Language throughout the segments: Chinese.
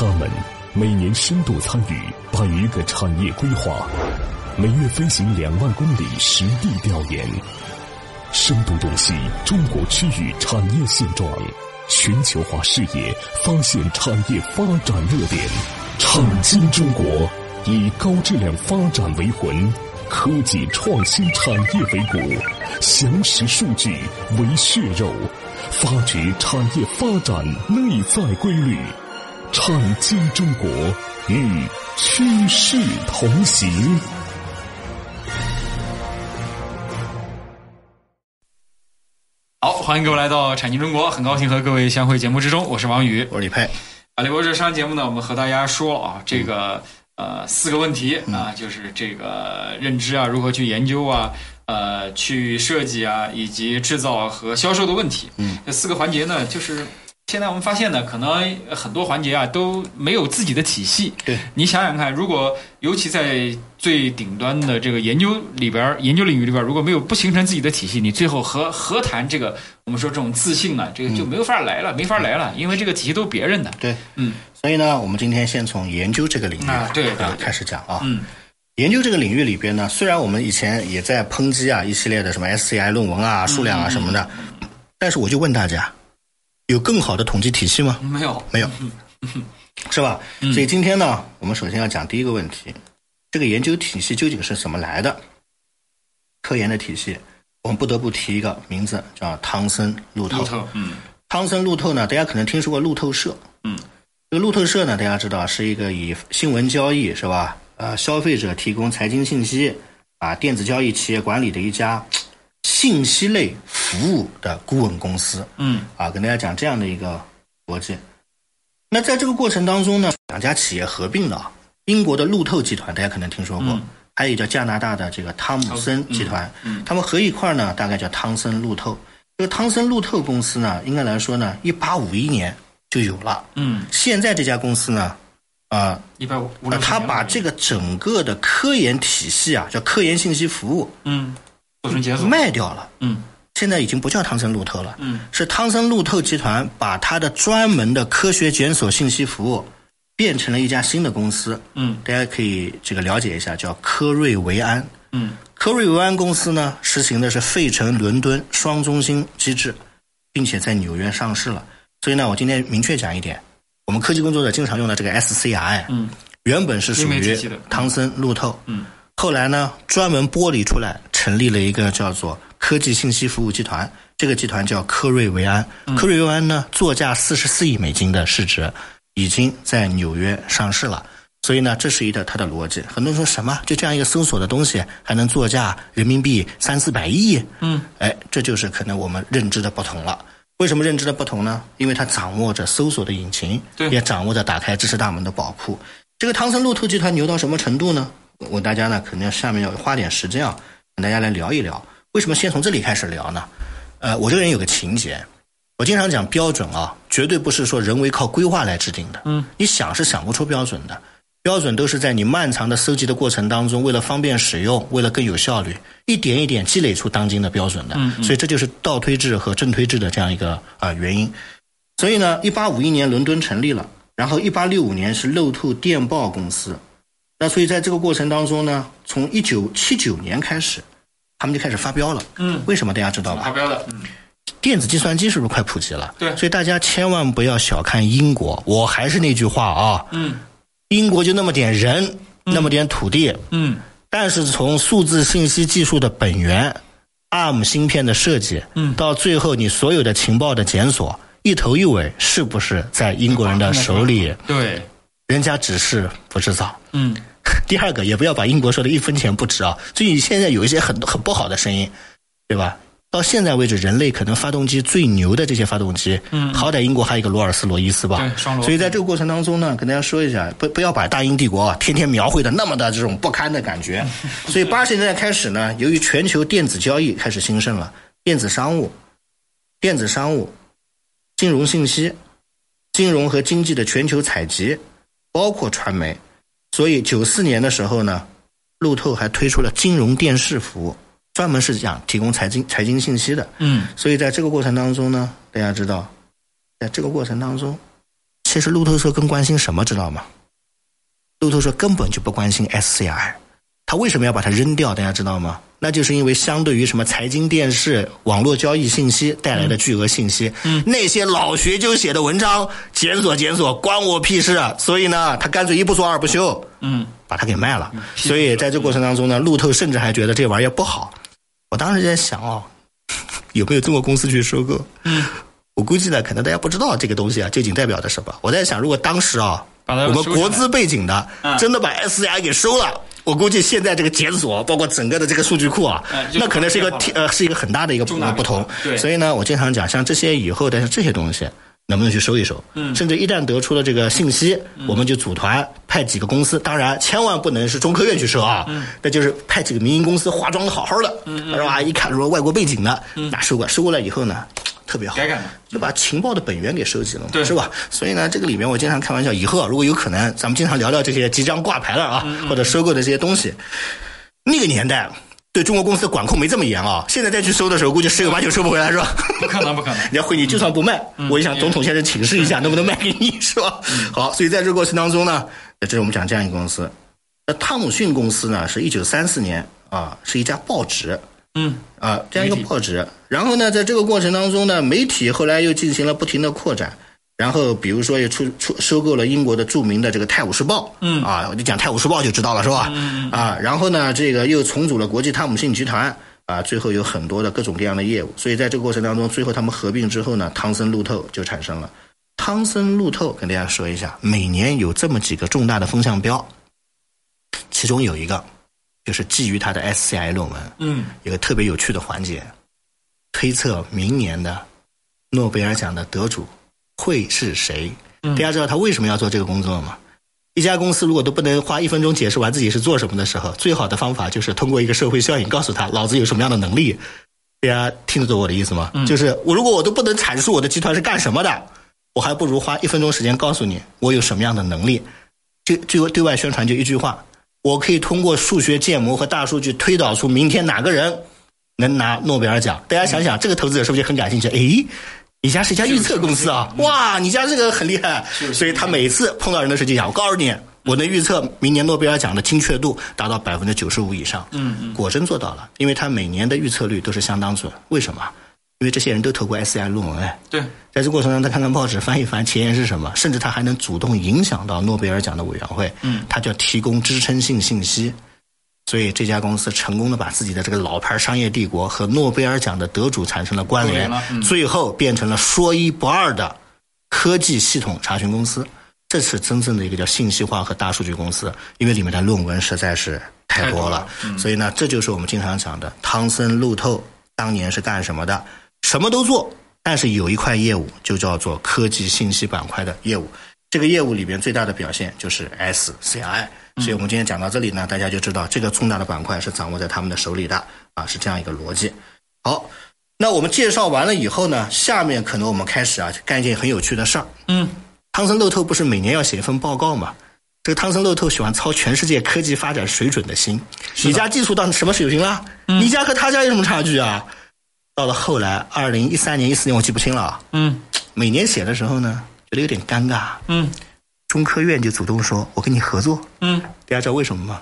他们每年深度参与百余个产业规划，每月飞行两万公里实地调研，深度洞悉中国区域产业现状，全球化视野发现产业发展热点，创新中国，以高质量发展为魂，科技创新产业为骨，详实数据为血肉，发掘产业发展内在规律。创新中国与趋势同行。好，欢迎各位来到产经中国，很高兴和各位相会节目之中，我是王宇，我是李佩。啊，李博士，上节目呢，我们和大家说啊，这个呃四个问题啊，就是这个认知啊，如何去研究啊，呃，去设计啊，以及制造和销售的问题。嗯，这四个环节呢，就是。现在我们发现呢，可能很多环节啊都没有自己的体系。对，你想想看，如果尤其在最顶端的这个研究里边、研究领域里边，如果没有不形成自己的体系，你最后何何谈这个我们说这种自信呢？这个就没有法来了，没法来了，因为这个体系都是别人的。对，嗯。所以呢，我们今天先从研究这个领域啊，对啊开始讲啊。嗯。研究这个领域里边呢，虽然我们以前也在抨击啊一系列的什么 SCI 论文啊、数量啊什么的，但是我就问大家。有更好的统计体系吗？没有，没有，是吧？所以今天呢，我们首先要讲第一个问题：这个研究体系究竟是怎么来的？科研的体系，我们不得不提一个名字，叫汤森路透。路透，嗯，汤森路透呢，大家可能听说过路透社，嗯，这个路透社呢，大家知道是一个以新闻交易是吧？呃，消费者提供财经信息啊，电子交易企业管理的一家。信息类服务的顾问公司，嗯，啊，跟大家讲这样的一个逻辑。那在这个过程当中呢，两家企业合并了，英国的路透集团大家可能听说过，还有叫加拿大的这个汤姆森集团，他们合一块呢，大概叫汤森路透。这个汤森路透公司呢，应该来说呢，一八五一年就有了，嗯，现在这家公司呢，啊，一百五，他把这个整个的科研体系啊，叫科研信息服务，嗯。做成解锁。卖掉了，嗯，现在已经不叫汤森路透了，嗯，是汤森路透集团把它的专门的科学检索信息服务变成了一家新的公司，嗯，大家可以这个了解一下，叫科瑞维安，嗯，科瑞维安公司呢实行的是费城伦敦双中心机制，并且在纽约上市了，所以呢，我今天明确讲一点，我们科技工作者经常用的这个 SCI，嗯，原本是属于汤森路透，嗯。后来呢，专门剥离出来，成立了一个叫做科技信息服务集团。这个集团叫科瑞维安。科瑞维安呢，作价四十四亿美金的市值，已经在纽约上市了。所以呢，这是一个它的逻辑。很多人说什么？就这样一个搜索的东西，还能作价人民币三四百亿？嗯，哎，这就是可能我们认知的不同了。为什么认知的不同呢？因为它掌握着搜索的引擎，也掌握着打开知识大门的宝库。这个汤森路透集团牛到什么程度呢？我大家呢，肯定下面要花点时间啊，跟大家来聊一聊。为什么先从这里开始聊呢？呃，我这个人有个情节，我经常讲标准啊，绝对不是说人为靠规划来制定的。嗯，你想是想不出标准的，标准都是在你漫长的收集的过程当中，为了方便使用，为了更有效率，一点一点积累出当今的标准的。嗯，所以这就是倒推制和正推制的这样一个啊原因。所以呢，一八五一年伦敦成立了，然后一八六五年是漏透电报公司。那所以在这个过程当中呢，从一九七九年开始，他们就开始发飙了。嗯，为什么大家知道吧？发飙了，嗯，电子计算机是不是快普及了？对，所以大家千万不要小看英国。我还是那句话啊，嗯，英国就那么点人，那么点土地，嗯，但是从数字信息技术的本源，ARM 芯片的设计，嗯，到最后你所有的情报的检索，一头一尾是不是在英国人的手里？对。人家只是不制造。嗯，第二个也不要把英国说的一分钱不值啊。所以现在有一些很很不好的声音，对吧？到现在为止，人类可能发动机最牛的这些发动机，嗯，好歹英国还有一个罗尔斯罗伊斯吧，对，双螺。所以在这个过程当中呢，跟大家说一下，不不要把大英帝国啊天天描绘的那么的这种不堪的感觉。所以八十年代开始呢，由于全球电子交易开始兴盛了，电子商务、电子商务、金融信息、金融和经济的全球采集。包括传媒，所以九四年的时候呢，路透还推出了金融电视服务，专门是讲提供财经财经信息的。嗯，所以在这个过程当中呢，大家知道，在这个过程当中，其实路透社更关心什么，知道吗？路透社根本就不关心 SCI，他为什么要把它扔掉？大家知道吗？那就是因为相对于什么财经电视、网络交易信息带来的巨额信息，嗯，那些老学究写的文章检索检索，关我屁事。啊所以呢，他干脆一不做二不休，嗯，把它给卖了。所以在这过程当中呢，路透甚至还觉得这玩意儿不好。我当时在想哦，有没有中国公司去收购？嗯，我估计呢，可能大家不知道这个东西啊究竟代表的什么。我在想，如果当时啊，我们国资背景的嗯真的把 SCI 给收了。我估计现在这个检索，包括整个的这个数据库啊那可能是一个呃是一个很大的一个不同。对所以呢，我经常讲，像这些以后的这些东西，能不能去收一收？嗯。甚至一旦得出了这个信息，我们就组团派几个公司，当然千万不能是中科院去收啊，嗯。那就是派几个民营公司化妆的好好的，是吧？一看说外国背景的，嗯。那收过来，收过来以后呢，特别好，改改嘛。就把情报的本源给收集了嘛，对。是吧？所以呢，这个里面我经常开玩笑，以后啊，如果有可能，咱们经常聊聊这些即将挂牌了啊，嗯或者收购的这些东西。那个年代对中国公司管控没这么严啊，现在再去收的时候，估计十有八九收不回来，是吧？不可能，不可能。人家会你就算不卖，我也想总统先生请示一下，能不能卖给你，是吧？好，所以在这个过程当中呢，这是我们讲这样一个公司。那汤姆逊公司呢，是一九三四年啊，是一家报纸。嗯啊，这样一个报纸。然后呢，在这个过程当中呢，媒体后来又进行了不停的扩展。然后，比如说，又出出收购了英国的著名的这个《泰晤士报》，嗯啊，我就讲《泰晤士报》就知道了，是吧？嗯啊，然后呢，这个又重组了国际汤姆逊集团，啊，最后有很多的各种各样的业务。所以在这个过程当中，最后他们合并之后呢，汤森路透就产生了。汤森路透跟大家说一下，每年有这么几个重大的风向标，其中有一个就是基于他的 SCI 论文，嗯有个特别有趣的环节，推测明年的诺贝尔奖的得主会是谁。嗯大家知道他为什么要做这个工作吗？一家公司如果都不能花一分钟解释完自己是做什么的时候，最好的方法就是通过一个社会效应告诉他老子有什么样的能力。大家听得懂我的意思吗？就是我如果我都不能阐述我的集团是干什么的，我还不如花一分钟时间告诉你我有什么样的能力。就就对外宣传就一句话，我可以通过数学建模和大数据推导出明天哪个人能拿诺贝尔奖。大家想想，这个投资者是不是就很感兴趣？诶，你家是一家预测公司啊，哇，你家这个很厉害。所以他每次碰到人的时候就讲，我告诉你，我能预测明年诺贝尔奖的精确度达到百分之九十五以上。嗯嗯，果真做到了，因为他每年的预测率都是相当准。为什么？因为这些人都投过 SCI 论文，哎，对，在这过程中，他看看报纸，翻一翻前言是什么，甚至他还能主动影响到诺贝尔奖的委员会。嗯，他叫提供支撑性信息。所以这家公司成功的把自己的这个老牌商业帝国和诺贝尔奖的得主产生了关联最后变成了说一不二的科技系统查询公司。这是真正的一个叫信息化和大数据公司，因为里面的论文实在是太多了。多了嗯所以呢，这就是我们经常讲的汤森路透当年是干什么的？什么都做，但是有一块业务就叫做科技信息板块的业务。这个业务里边最大的表现就是 SCI。所以我们今天讲到这里呢，大家就知道这个重大的板块是掌握在他们的手里的啊，是这样一个逻辑。好，那我们介绍完了以后呢，下面可能我们开始啊干一件很有趣的事儿。嗯汤森路透不是每年要写一份报告吗？这个汤森路透喜欢操全世界科技发展水准的心。你家技术到什么水平了？你家和他家有什么差距啊？到了后来，二零一三年、一四年我记不清了啊。嗯每年写的时候呢，觉得有点尴尬。嗯中科院就主动说：“我跟你合作。嗯，”大家知道为什么吗？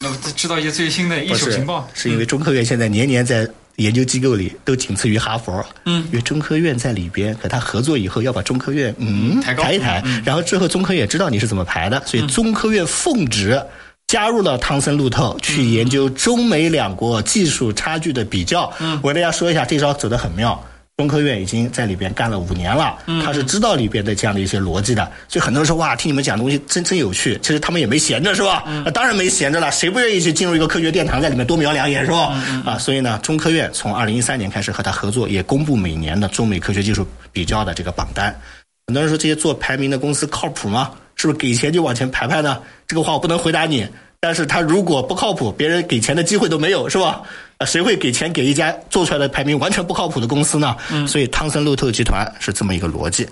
那我知道一些最新的一手情报，，是因为中科院现在年年在研究机构里都仅次于哈佛。嗯因为中科院在里边和他合作以后，要把中科院嗯抬高抬一抬，嗯然后之后中科院知道你是怎么排的，所以中科院奉旨加入了汤森路透，去研究中美两国技术差距的比较。嗯我跟大家说一下，这招走得很妙。中科院已经在里边干了五年了，嗯他是知道里边的这样的一些逻辑的，所以很多人说哇，听你们讲东西真真有趣。其实他们也没闲着，是吧？当然没闲着了，谁不愿意去进入一个科学殿堂，在里面多瞄两眼，是吧？嗯啊，所以呢，中科院从二零一三年开始和他合作，也公布每年的中美科学技术比较的这个榜单。很多人说这些做排名的公司靠谱吗？是不是给钱就往前排排呢？这个话我不能回答你。但是他如果不靠谱，别人给钱的机会都没有，是吧？啊，谁会给钱给一家做出来的排名完全不靠谱的公司呢？嗯，所以汤森路透集团是这么一个逻辑。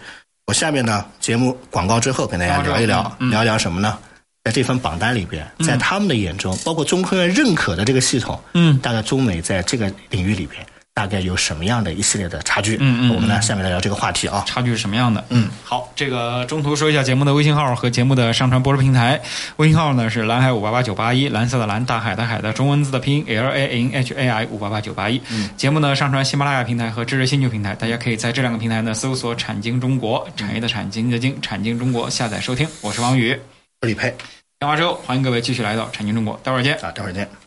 我下面呢，节目广告之后跟大家聊一聊，嗯聊一聊什么呢？在这份榜单里边，在他们的眼中，包括中科院认可的这个系统，嗯大概中美在这个领域里边大概有什么样的一系列的差距？嗯嗯我们呢下面来聊这个话题啊。差距是什么样的？嗯，好，这个中途说一下节目的微信号和节目的上传播出平台。微信号呢是蓝海五八八九八一，蓝色的蓝，大海的海的中文字的拼音 L A N H A I 五八八九八一。嗯，节目呢上传喜马拉雅平台和知识星球平台，大家可以在这两个平台呢搜索“产经中国”，产业的产，经济的经，产经中国下载收听。我是王宇，我是李佩电话之后，欢迎各位继续来到产经中国，待会儿见。啊，待会儿见。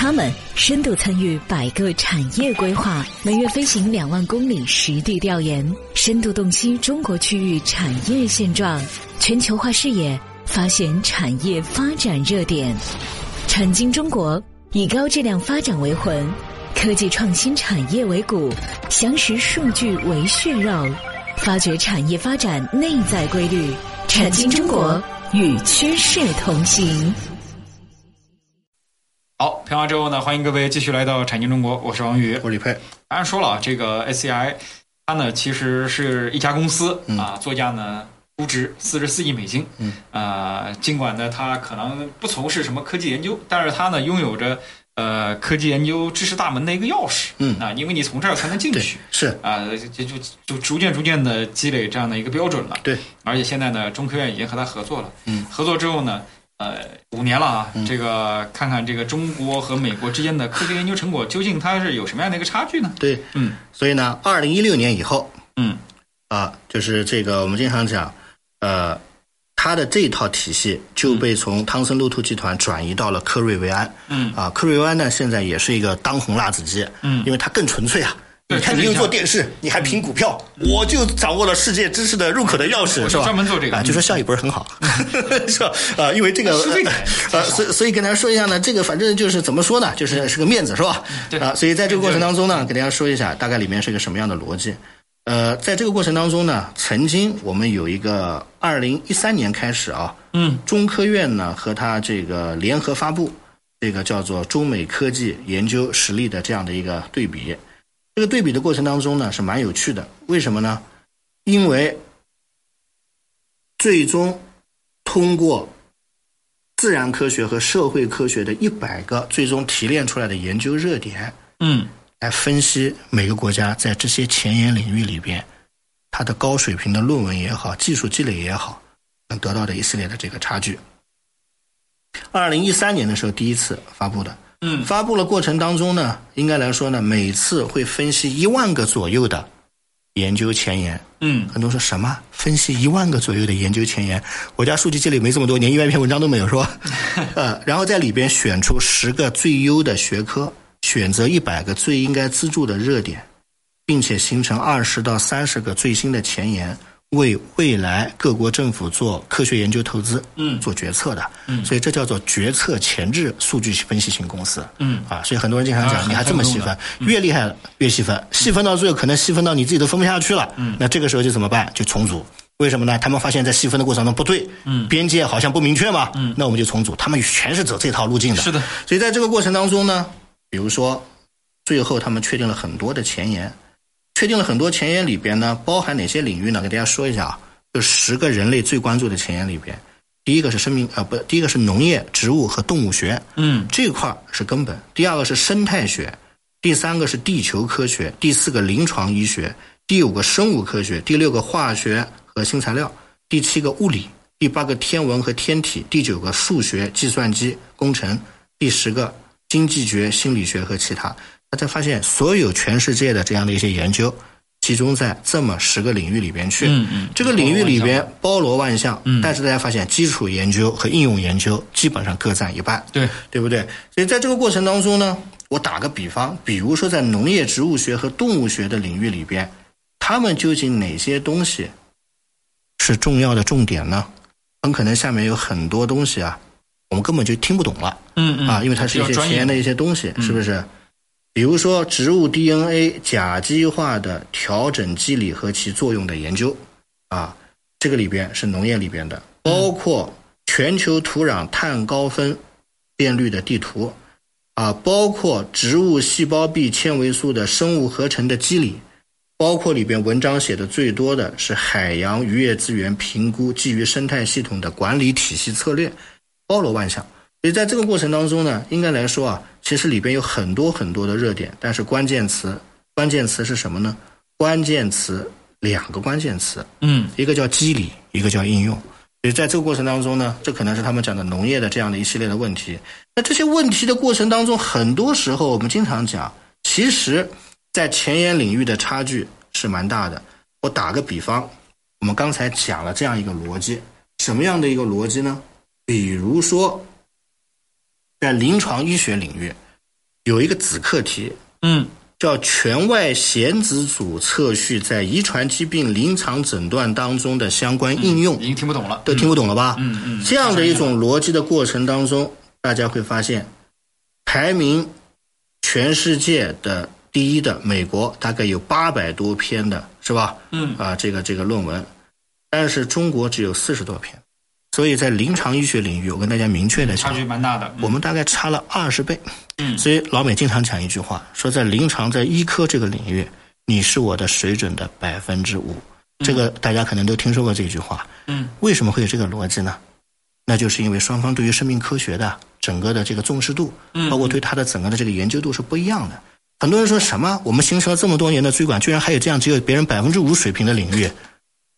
他们深度参与百个产业规划，每月飞行两万公里实地调研，深度洞悉中国区域产业现状，全球化视野，发现产业发展热点。产经中国以高质量发展为魂，科技创新产业为骨，详实数据为血肉，发掘产业发展内在规律。产经中国与趋势同行。好，评完之后呢，欢迎各位继续来到产经中国，我是王宇。我是李佩，刚才说了，这个 SCI 它呢其实是一家公司、啊，作价呢估值四十四亿美金。嗯，啊，尽管呢它可能不从事什么科技研究，但是它呢拥有着呃科技研究知识大门的一个钥匙。嗯啊，因为你从这儿才能进去。是，啊，就就就逐渐逐渐的积累这样的一个标准了。对，而且现在呢，中科院已经和他合作了。嗯，合作之后呢，呃，五年了啊，这个看看这个中国和美国之间的科学研究成果究竟它是有什么样的一个差距呢？对，嗯所以呢，二零一六年以后嗯啊，就是这个我们经常讲，呃，它的这套体系就被从汤森路兔集团转移到了科瑞维安。嗯啊，科瑞维安呢现在也是一个当红辣子鸡，嗯因为它更纯粹啊。对你看，你又做电视，你还评股票，我就掌握了世界知识的入口的钥匙，是吧？专门做这个啊，就说效益不是很好，是吧？啊，因为这个是这个呃，所以所以跟大家说一下呢，这个反正就是怎么说呢，就是是个面子，是吧？对啊，所以在这个过程当中呢，给大家说一下大概里面是一个什么样的逻辑。呃，在这个过程当中呢，曾经我们有一个二零一三年开始啊，嗯中科院呢和它这个联合发布这个叫做中美科技研究实力的这样的一个对比。这个对比的过程当中呢是蛮有趣的，为什么呢？因为最终通过自然科学和社会科学的一百个最终提炼出来的研究热点，嗯来分析每个国家在这些前沿领域里边，它的高水平的论文也好，技术积累也好，能得到的一系列的这个差距。二零一三年的时候第一次发布的，嗯发布的过程当中呢，应该来说呢，每次会分析一万个左右的研究前沿。嗯很多人说什么分析一万个左右的研究前沿，我家数据积累没这么多，连一万篇文章都没有，是吧？呃，然后在里边选出十个最优的学科，选择一百个最应该资助的热点，并且形成二十到三十个最新的前沿，为未来各国政府做科学研究投资，嗯做决策的。嗯，所以这叫做决策前置数据分析型公司。嗯啊，所以很多人经常讲，啊你还这么细分越厉害越细分，细分到最后可能细分到你自己都分不下去了。嗯，那这个时候就怎么办？就重组。为什么呢？他们发现，在细分的过程中不对，嗯，边界好像不明确嘛，嗯，那我们就重组。他们全是走这套路径的。是的。所以在这个过程当中呢，比如说，最后他们确定了很多的前沿，确定了很多前沿里边呢，包含哪些领域呢？给大家说一下啊，就十个人类最关注的前沿里边，第一个是生命啊，不，第一个是农业、植物和动物学，嗯。这块儿是根本。第二个是生态学，第三个是地球科学，第四个临床医学，第五个生物科学，第六个化学和新材料，第七个物理，第八个天文和天体，第九个数学、计算机工程，第十个经济学、心理学和其他。大家发现，所有全世界的这样的一些研究，集中在这么十个领域里边去。嗯嗯这个领域里边包罗万象。嗯，但是大家发现，基础研究和应用研究基本上各占一半。对，对不对？所以在这个过程当中呢，我打个比方，比如说在农业植物学和动物学的领域里边，他们究竟哪些东西是重要的重点呢？很可能下面有很多东西啊，我们根本就听不懂了嗯嗯啊，因为它是一些前沿的一些东西，是不是？比如说植物 DNA 甲基化的调整机理和其作用的研究。啊，这个里边是农业里边的，包括全球土壤碳高分变率的地图。啊，包括植物细胞壁纤维素的生物合成的机理，包括里边文章写的最多的是海洋渔业资源评估基于生态系统的管理体系策略，包罗万象。所以在这个过程当中呢，应该来说啊，其实里边有很多很多的热点，但是关键词，关键词是什么呢？关键词两个关键词，嗯，一个叫机理，一个叫应用。所以在这个过程当中呢，这可能是他们讲的农业的这样的一系列的问题。那这些问题的过程当中，很多时候我们经常讲，其实，在前沿领域的差距是蛮大的。我打个比方，我们刚才讲了这样一个逻辑，什么样的一个逻辑呢？比如说，在临床医学领域，有一个子课题，嗯，叫全外显子组测序在遗传疾病临床诊断当中的相关应用。已经听不懂了，都听不懂了吧？嗯嗯，这样的一种逻辑的过程当中，大家会发现，排名全世界的第一的美国大概有八百多篇的，是吧？嗯啊，这个这个论文，但是中国只有四十多篇，所以在临床医学领域，我跟大家明确的讲，差距蛮大的，我们大概差了二十倍。嗯所以老美经常讲一句话，说在临床在医科这个领域，你是我的水准的百分之五。这个大家可能都听说过这句话。嗯，为什么会有这个逻辑呢？那就是因为双方对于生命科学的整个的这个重视度，嗯包括对它的整个的这个研究度是不一样的。很多人说什么？我们形成了这么多年的追管，居然还有这样只有别人百分之五水平的领域，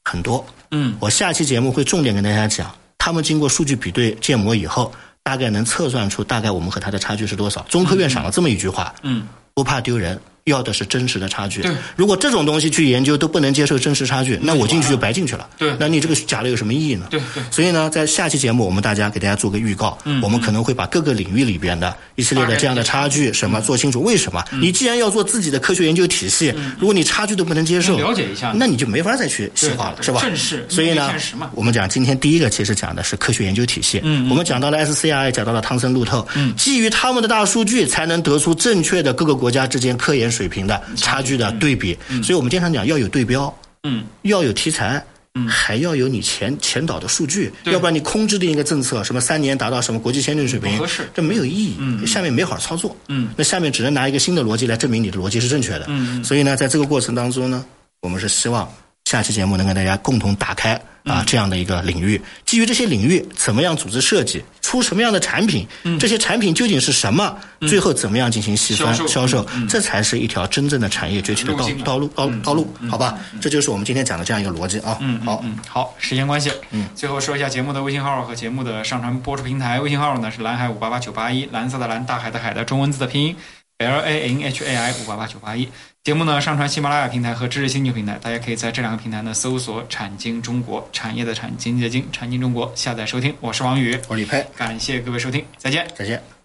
很多。嗯我下期节目会重点跟大家讲，他们经过数据比对建模以后，大概能测算出大概我们和他的差距是多少。中科院想了这么一句话：嗯，不怕丢人，要的是真实的差距对。如果这种东西去研究都不能接受真实差距，那我进去就白进去了。对那你这个假的有什么意义呢？对对，所以呢，在下期节目，我们大家给大家做个预告，我们可能会把各个领域里边的一系列的这样的差距什么做清楚。为什么？你既然要做自己的科学研究体系，如果你差距都不能接受，了解一下那你就没法再去细化了，是吧？正是所以呢我们讲今天第一个其实讲的是科学研究体系，嗯，我们讲到了 SCI，讲到了汤森路透，嗯，基于他们的大数据，才能得出正确的各个国家之间科研水平的差距。的对比。所以我们经常讲要有对标，嗯，要有题材。嗯，还要有你前前导的数据，对。要不然你空制定一个政策，什么三年达到什么国际先进水平，不合适。这没有意义，嗯，下面没法操作，嗯，那下面只能拿一个新的逻辑来证明你的逻辑是正确的，嗯所以呢，在这个过程当中呢，我们是希望下期节目能跟大家共同打开嗯。啊这样的一个领域，基于这些领域怎么样组织设计，出什么样的产品，这些产品究竟是什么，最后怎么样进行细分嗯销售这才是一条真正的产业崛起的道路道路道道路，好吧？这就是我们今天讲的这样一个逻辑啊。嗯，好，嗯，好，时间关系，嗯，最后说一下节目的微信号和节目的上传播出平台。微信号呢是蓝海五八八九八一，蓝色的蓝，大海的海的中文字的拼音 L A N H A I 五八八九八一。节目呢上传喜马拉雅平台和知识星球平台，大家可以在这两个平台呢搜索“产经中国”，产业的产，经济的经，产经中国下载收听。我是王宇，我是李佩，感谢各位收听，再见。再见。